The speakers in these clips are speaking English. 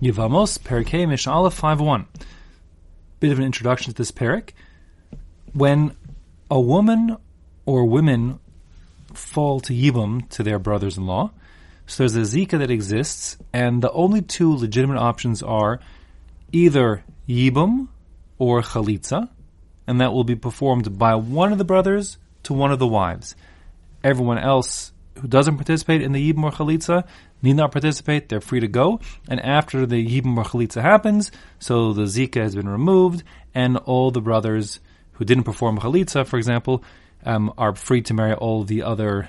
Yivamos, Perikei Mishnah Aleph 5.1. Bit of an introduction to this parak. When a woman or women fall to Yibum, to their brothers-in-law, so there's a Zika that exists, and the only two legitimate options are either Yibum or Chalitza, and that will be performed by one of the brothers to one of the wives. Everyone else who doesn't participate in the Yibum or Chalitza need not participate, they're free to go. And after the Yibum or Chalitza happens, so the Zika has been removed, and all the brothers who didn't perform Chalitza, for example, um, are free to marry all the other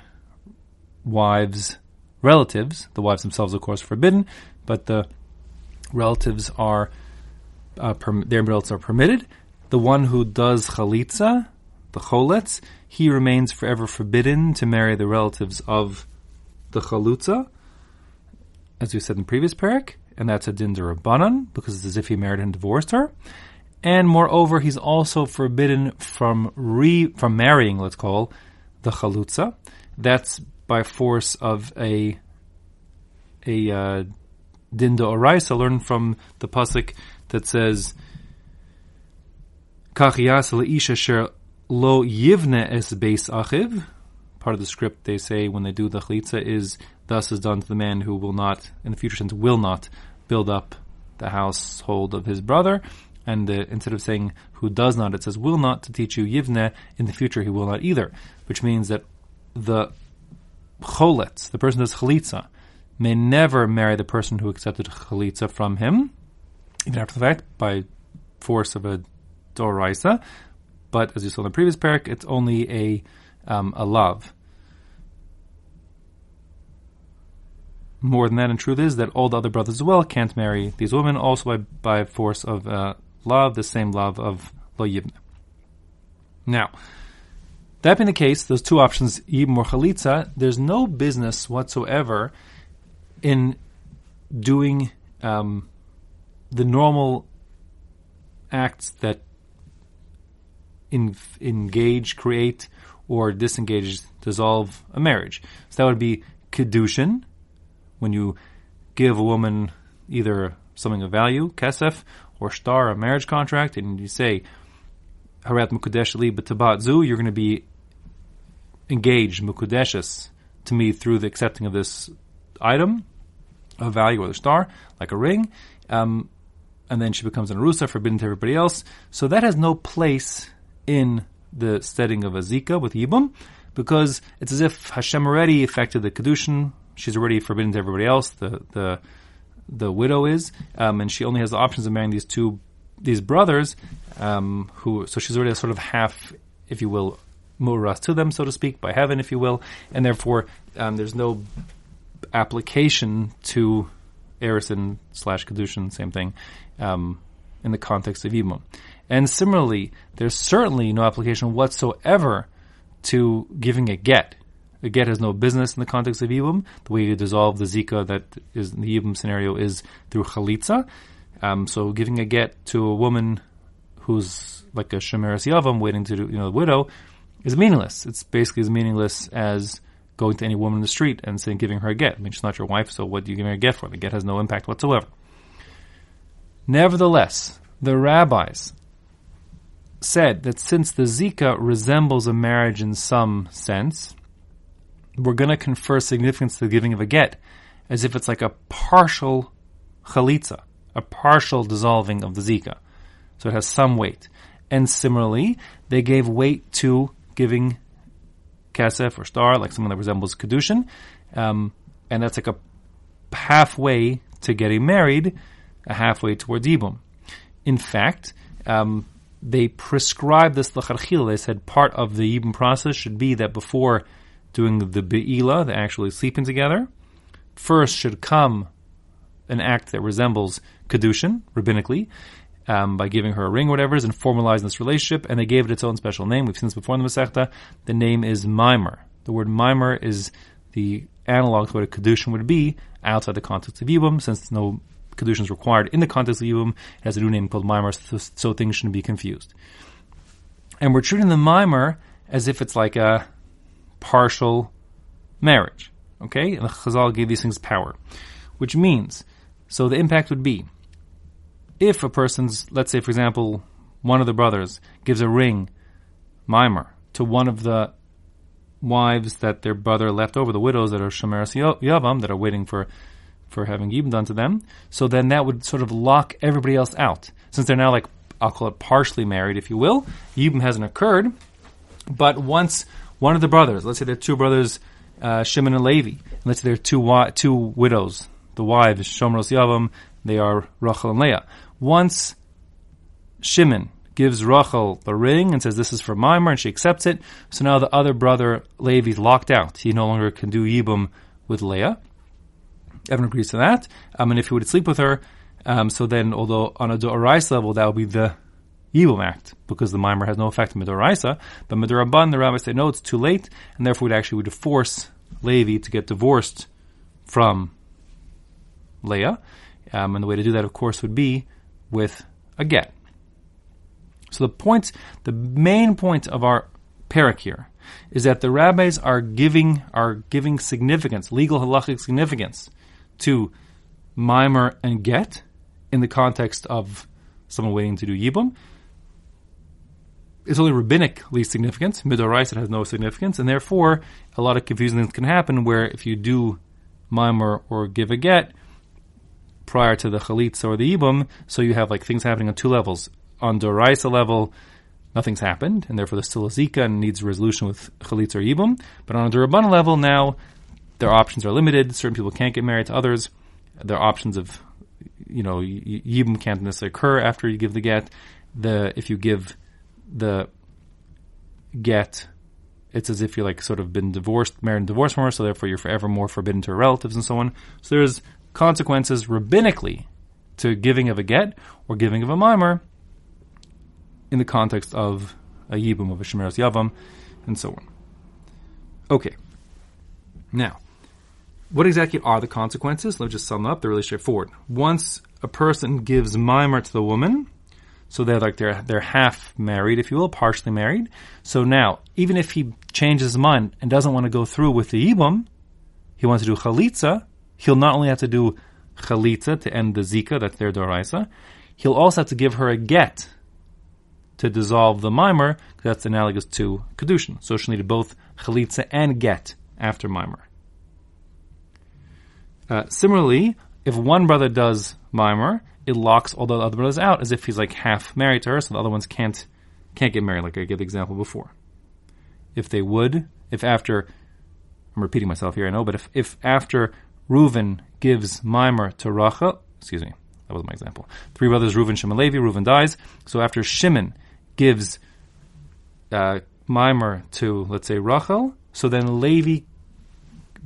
wives' relatives. The wives themselves, of course, forbidden, but the relatives are uh, their relatives are permitted. The one who does chalitza, the choletz, he remains forever forbidden to marry the relatives of the chalutza, as we said in the previous parak, and that's a din rabbanan because it's as if he married and divorced her. And moreover, he's also forbidden from re from marrying, let's call, the chalutza. That's by force of a a uh, din oraisa learned from the pasuk that says Kachiyas leisha sher lo yivne es beis achiv. Part of the script they say when they do the chalitza is thus is done to the man who will not, in the future sense, will not build up the household of his brother. And uh, instead of saying who does not, it says will not to teach you yivne. In the future, he will not either, which means that the choletz, the person does chalitza, may never marry the person who accepted chalitza from him, even after the fact, by force of a doraisa. But as you saw in the previous parak, it's only a um, a lav. More than that, in truth, is that all the other brothers as well can't marry these women, also by, by force of uh, lav, the same lav of lo yivne. Now, that being the case, those two options, yibum or chalitza, there's no business whatsoever in doing um, the normal acts that in, engage, create, or disengage, dissolve a marriage. So that would be kedushin, when you give a woman either something of value, kesef, or shtar, a marriage contract, and you say, harat mukudesh li b'tabat you're going to be engaged, mukudeshes, to me through the accepting of this item of value or the shtar, like a ring. Um, and then she becomes an arusa, forbidden to everybody else. So that has no place in the setting of a zika with yibum, because it's as if Hashem already affected the kedushin. She's already forbidden to everybody else. The the the widow is, um, and she only has the options of marrying these two these brothers, um, who so she's already a sort of half, if you will, muras to them, so to speak, by heaven, if you will, and therefore um, there's no application to Eirusin slash Kedushin, same thing, um, in the context of Yibum. And similarly, there's certainly no application whatsoever to giving a get. A get has no business in the context of Yibum. The way you dissolve the Zika that is in the Yibum scenario is through Chalitza. Um, so giving a get to a woman who's like a Shemeres Yavam waiting to do, you know, the widow is meaningless. It's basically as meaningless as going to any woman in the street and saying, giving her a get. I mean, she's not your wife, so what do you give her a get for? The get has no impact whatsoever. Nevertheless, the rabbis said that since the Zika resembles a marriage in some sense, we're going to confer significance to the giving of a get as if it's like a partial chalitza, a partial dissolving of the Zika. So it has some weight. And similarly, they gave weight to giving kesef or shtar, like someone that resembles kedushin, um, and that's like a halfway to getting married, a halfway towards ibum. In fact, um, they prescribe this lacharchil. They said part of the ibum process should be that before doing the beila, the actually sleeping together, first should come an act that resembles kedushin rabbinically, um, by giving her a ring or whatever, and formalizing this relationship, and they gave it its own special name. We've seen this before in the Masechta. The name is mimer. The word mimer is the analog to what a kedushin would be outside the context of Yibum, since no is required in the context of Yibum. It has a new name called mimer, so, so things shouldn't be confused. And we're treating the mimer as if it's like a partial marriage. Okay? And the Chazal gave these things power. Which means So the impact would be if a person's, let's say, for example, one of the brothers gives a ring, mimer, to one of the wives that their brother left over, the widows that are Shomeras Yavam, that are waiting for, for having Yibam done to them. So then that would sort of lock everybody else out. Since they're now like, I'll call it partially married, if you will, Yibam hasn't occurred. But once one of the brothers, let's say they're two brothers, uh, Shimon and Levi, and let's say they're two, wa- two widows, the wives, Shomeros Yavam, they are Rachel and Leah. Once Shimon gives Rachel the ring and says this is for Mimer, and she accepts it. So now the other brother Levi is locked out. He no longer can do Yibum with Leah. Evan agrees to that. Um, and if he would sleep with her, um, so then although on a Dorais level that would be the evil act because the Mimer has no effect on Midoraisa, but Midorabban the rabbis say no, it's too late, and therefore it actually would force Levi to get divorced from Leah. Um, and the way to do that, of course, would be with a get. So the point, the main point of our parak here is that the rabbis are giving are giving significance, legal halachic significance, to mimer and get in the context of someone waiting to do yibum. It's only rabbinically significant. Midorais it has no significance, and therefore a lot of confusing things can happen. Where if you do mimer or give a get prior to the chalitza or the yibum, so you have like things happening on two levels on Doraisa level, nothing's happened, and therefore there's still a Zika and needs resolution with Chalitz or Yibum. But on a Durabana level, now their options are limited. Certain people can't get married to others. Their options of, you know, Yibum can't necessarily occur after you give the get. The if you give the get, it's as if you're like sort of been divorced, married and divorced from her, so therefore you're forever more forbidden to relatives and so on. So there's consequences rabbinically to giving of a get or giving of a mimer in the context of a yibum, of a shemeras yavam, and so on. Okay. Now, what exactly are the consequences? Let me just sum them up. They're really straightforward. Once a person gives mimer to the woman, so they're like they're they're half married, if you will, partially married. So now, even if he changes his mind and doesn't want to go through with the yibum, he wants to do chalitza. He'll not only have to do chalitza to end the zika, that's their doraisa. He'll also have to give her a get to dissolve the mimer, that's analogous to kedushin. So she'll need both chalitza and get after mimer. Uh, similarly, if one brother does mimer, it locks all the other brothers out as if he's like half married to her, so the other ones can't can't get married. Like I gave the example before. If they would, if after, I'm repeating myself here, I know, but if if after Reuven gives mimer to Rachel, excuse me, that was my example. Three brothers, Reuven, Shimon, Levi. Reuven dies. So after Shimon gives uh, mimer to, let's say, Rachel, so then Levi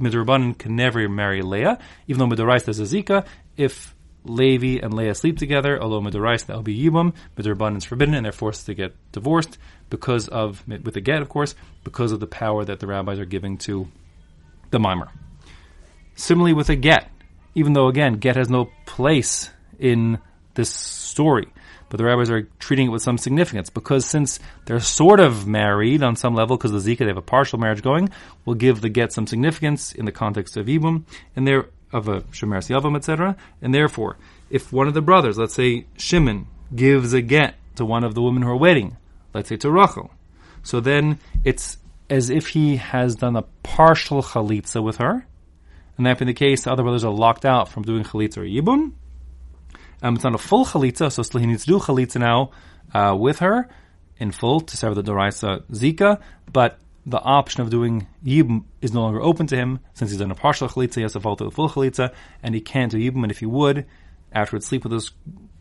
Midrabanan can never marry Leah, even though Midorais there's a Zika. If Levi and Leah sleep together, although Midorais that will be Yibam, Midrabanan is forbidden and they're forced to get divorced because of, with the get, of course, because of the power that the rabbis are giving to the mimer. Similarly with a get, even though again, get has no place in this story but the rabbis are treating it with some significance because since they're sort of married on some level because the Zika, they have a partial marriage going, will give the get some significance in the context of Ibum and there of a Shemer Yavam, etc. And therefore, if one of the brothers, let's say Shimon, gives a get to one of the women who are waiting, let's say to Rachel, so then it's as if he has done a partial chalitza with her, and that being the case, the other brothers are locked out from doing chalitza or yibum, um, it's not a full chalitza, so still he needs to do chalitza now uh, with her in full to serve the Doraisa Zika, but the option of doing Yibum is no longer open to him since he's done a partial chalitza, he has to fall to the full chalitza, and he can't do Yibum, and if he would, afterwards sleep with this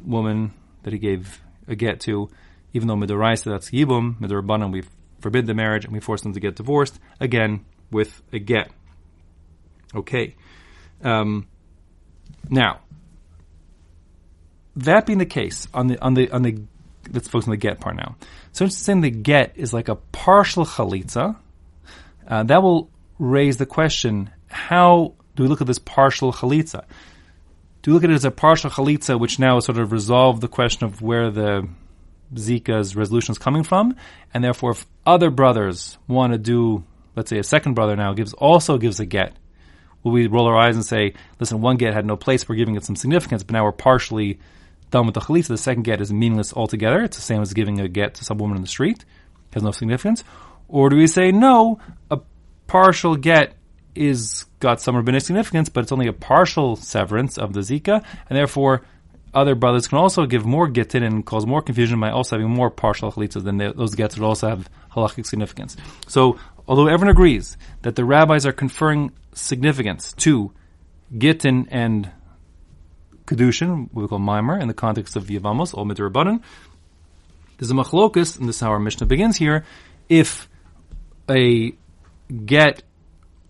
woman that he gave a get to, even though Midoraisa that's Yibum, Midorabbanan we forbid the marriage and we force them to get divorced, again, with a get. Okay. Um, now, that being the case, on the on the on the let's focus on the get part now. So saying the get is like a partial chalitza. Uh, that will raise the question: How do we look at this partial chalitza? Do we look at it as a partial chalitza, which now sort of resolve the question of where the Zika's resolution is coming from, and therefore, if other brothers want to do, let's say, a second brother now gives also gives a get, will we roll our eyes and say, listen, one get had no place, we're giving it some significance, but now we're partially done with the chalitza. The second get is meaningless altogether. It's the same as giving a get to some woman in the street, it has no significance. Or do we say, no, a partial get is got some rabbinic significance, but it's only a partial severance of the zika, and therefore other brothers can also give more gittin and cause more confusion by also having more partial chalitzas, than they, those gets would also have halachic significance. So, although everyone agrees that the rabbis are conferring significance to gittin and kedushin, what we call mimer, in the context of the Yavamos, or midrabanan, there's a machlokus, and this is how our Mishnah begins here, if a get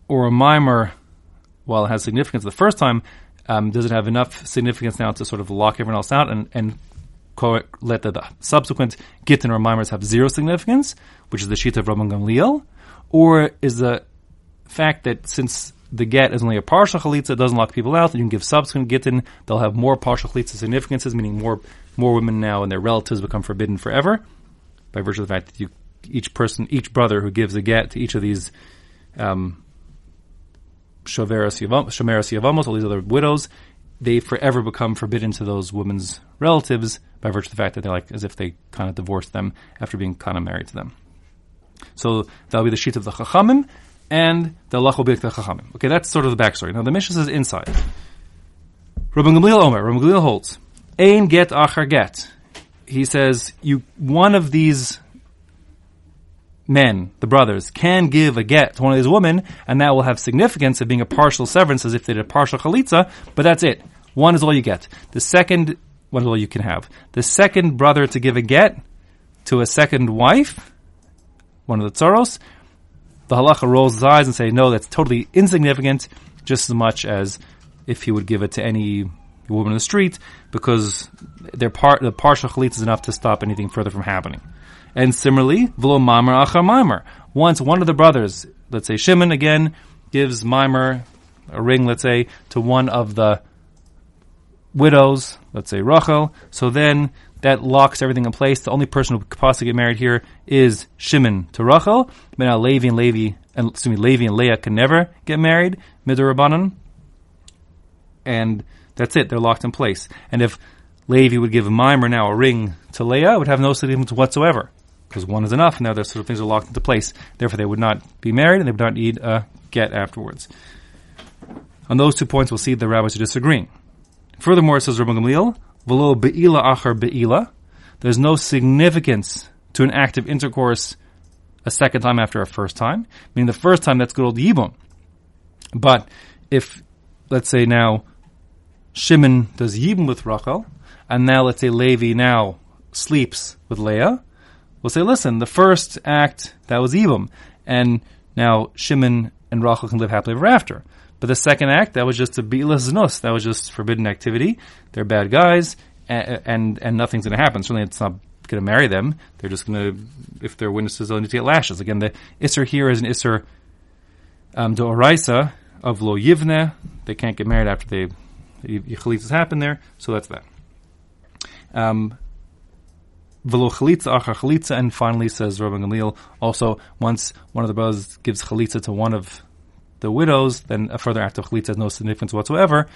or a mimer, while it has significance the first time, um, does it have enough significance now to sort of lock everyone else out and, and let the, the, subsequent gittin or mimers have zero significance, which is the sheet of Rabban Gamliel? Or is the fact that since the get is only a partial chalitza, it doesn't lock people out, you can give subsequent gittin, they'll have more partial chalitza significances, meaning more more women now and their relatives become forbidden forever, by virtue of the fact that you each person, each brother who gives a get to each of these um, Shomeras Yavamos, all these other widows, they forever become forbidden to those women's relatives by virtue of the fact that they're like as if they kind of divorced them after being kind of married to them. So that'll be the sheet of the Chachamim, and the Allah the Chachamim. Okay, that's sort of the backstory. Now the Mishnah says inside. Rabbi Gamliel Omer, Rabbi Gamliel holds, Ein get achar get. He says, you, one of these men, the brothers, can give a get to one of these women, and that will have significance of being a partial severance as if they did a partial chalitza, but that's it. One is all you get. The second, one is all you can have. The second brother to give a get to a second wife, one of the tzaros, the halacha rolls his eyes and say, no, that's totally insignificant, just as much as if he would give it to any woman in the street, because their part, the partial chalitza is enough to stop anything further from happening. And similarly, v'lo mamer achar mamer. Once one of the brothers, let's say Shimon again, gives mimer, a ring, let's say, to one of the widows, let's say Rachel, so then that locks everything in place. The only person who could possibly get married here is Shimon to Rachel. But now Levi and Levi, and excuse me, Levi and Leah can never get married, midrabanan. And that's it, they're locked in place. And if Levi would give mimer now a ring to Leah, it would have no significance whatsoever because one is enough. And now, those sort of things are locked into place. Therefore, they would not be married and they would not need a get afterwards. On those two points, we'll see the rabbis are disagreeing. Furthermore, says Rabbi Gamliel, "V'lo be'ila achar be'ila." There's no significance to an act of intercourse a second time after a first time. Meaning, the first time that's good old yibum. But if, let's say now, Shimon does yibum with Rachel, and now let's say Levi now sleeps with Leah, we'll say, listen, the first act, that was Yibum. And now Shimon and Rachel can live happily ever after. But the second act, that was just a bi'las znus. That was just forbidden activity. They're bad guys, and, and, and nothing's going to happen. Certainly it's not going to marry them. They're just going to, if they're witnesses, they'll need to get lashes. Again, the Isser here is an Isser um, do Oraisa of Lo Yivne. They can't get married after they, Yichalitzas happen there, so that's that. Um, Velo chalitza achar chalitza, and finally says Rabbi Gamliel, also once one of the brothers gives chalitza to one of the widows, then a further act of chalitza has no significance whatsoever,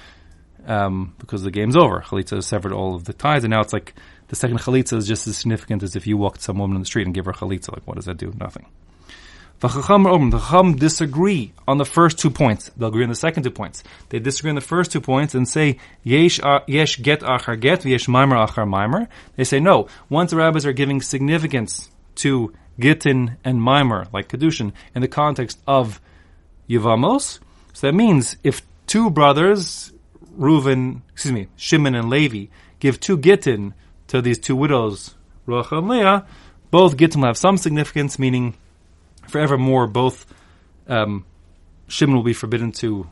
um, because the game's over. Chalitza has severed all of the ties, and now it's like the second chalitza is just as significant as if you walked some woman in the street and gave her chalitza. Like, what does that do? Nothing. The Chacham the Chacham disagree on the first two points. They'll agree on the second two points. They disagree on the first two points and say yesh uh, yesh get achar get yesh mimer achar mimer. They say no. Once the rabbis are giving significance to gittin and mimer like kedushin in the context of yivamos, so that means if two brothers, Reuven, excuse me, Shimon and Levi, give two gittin to these two widows, Rachel and Leah, both gittin will have some significance, meaning forevermore, both um, Shimon will be forbidden to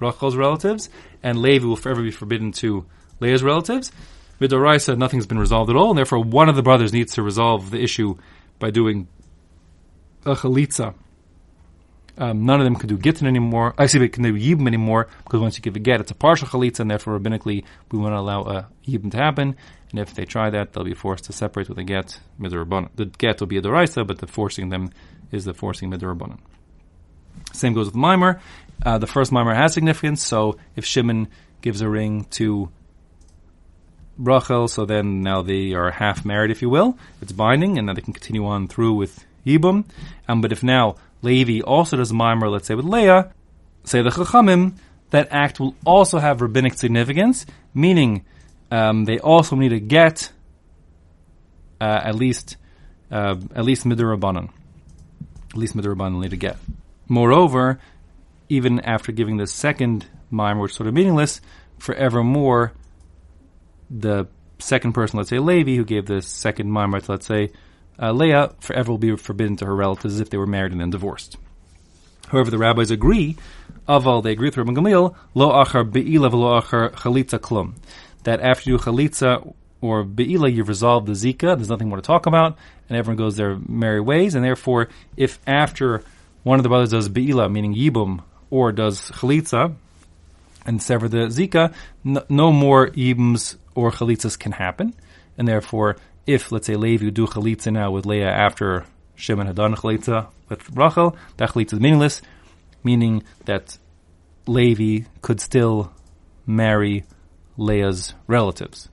Rachel's relatives, and Levi will forever be forbidden to Leah's relatives. With Oraisa, nothing's been resolved at all, and therefore one of the brothers needs to resolve the issue by doing a chalitza. Um, none of them can do gittin anymore. I see, can do yibum anymore because once you give a get, it's a partial chalitza, and therefore rabbinically we want to allow a yibum to happen. And if they try that, they'll be forced to separate with a get. The get will be a deraisa, but the forcing them is the forcing midrabanan. Same goes with Mimer. Uh, the first Mimer has significance, so if Shimon gives a ring to Rachel, so then now they are half married, if you will. It's binding, and then they can continue on through with Yibum. Um, but if now Levi also does Mimer, let's say with Leah, say the Chachamim, that act will also have rabbinic significance, meaning um, they also need to get uh, at least uh, at least midrabanan, at least midrabanan need to get. Moreover, even after giving the second mimer, which is sort of meaningless, forevermore, the second person, let's say Levi, who gave the second mimer let's say, uh, Leah, forever will be forbidden to her relatives as if they were married and then divorced. However, the rabbis agree, aval, they agree with Rabban Gamliel, lo achar be'ila v'lo achar chalitza klum. That after you chalitza or be'ila, you've resolved the zika, there's nothing more to talk about, and everyone goes their merry ways, and therefore, if after one of the brothers does be'ila, meaning yibum, or does chalitza, and sever the zika, no, no more yibums or chalitzas can happen, and therefore, if, let's say, Levi do chalitza now with Leah after Shimon had done chalitza with Rachel, that chalitza is meaningless, meaning that Levi could still marry Leah's relatives.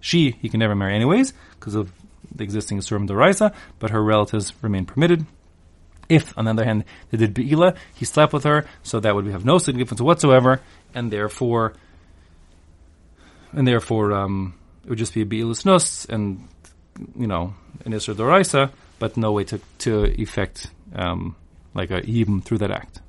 She, he can never marry anyways, because of the existing Surim Daraisa, but her relatives remain permitted. If, on the other hand, they did Be'ila, he slept with her, so that would have no significance whatsoever, and therefore, and therefore, um, it would just be a Be'ilus Nus, and, you know, an Isra Doraisa, but no way to, to effect, um, like a even through that act.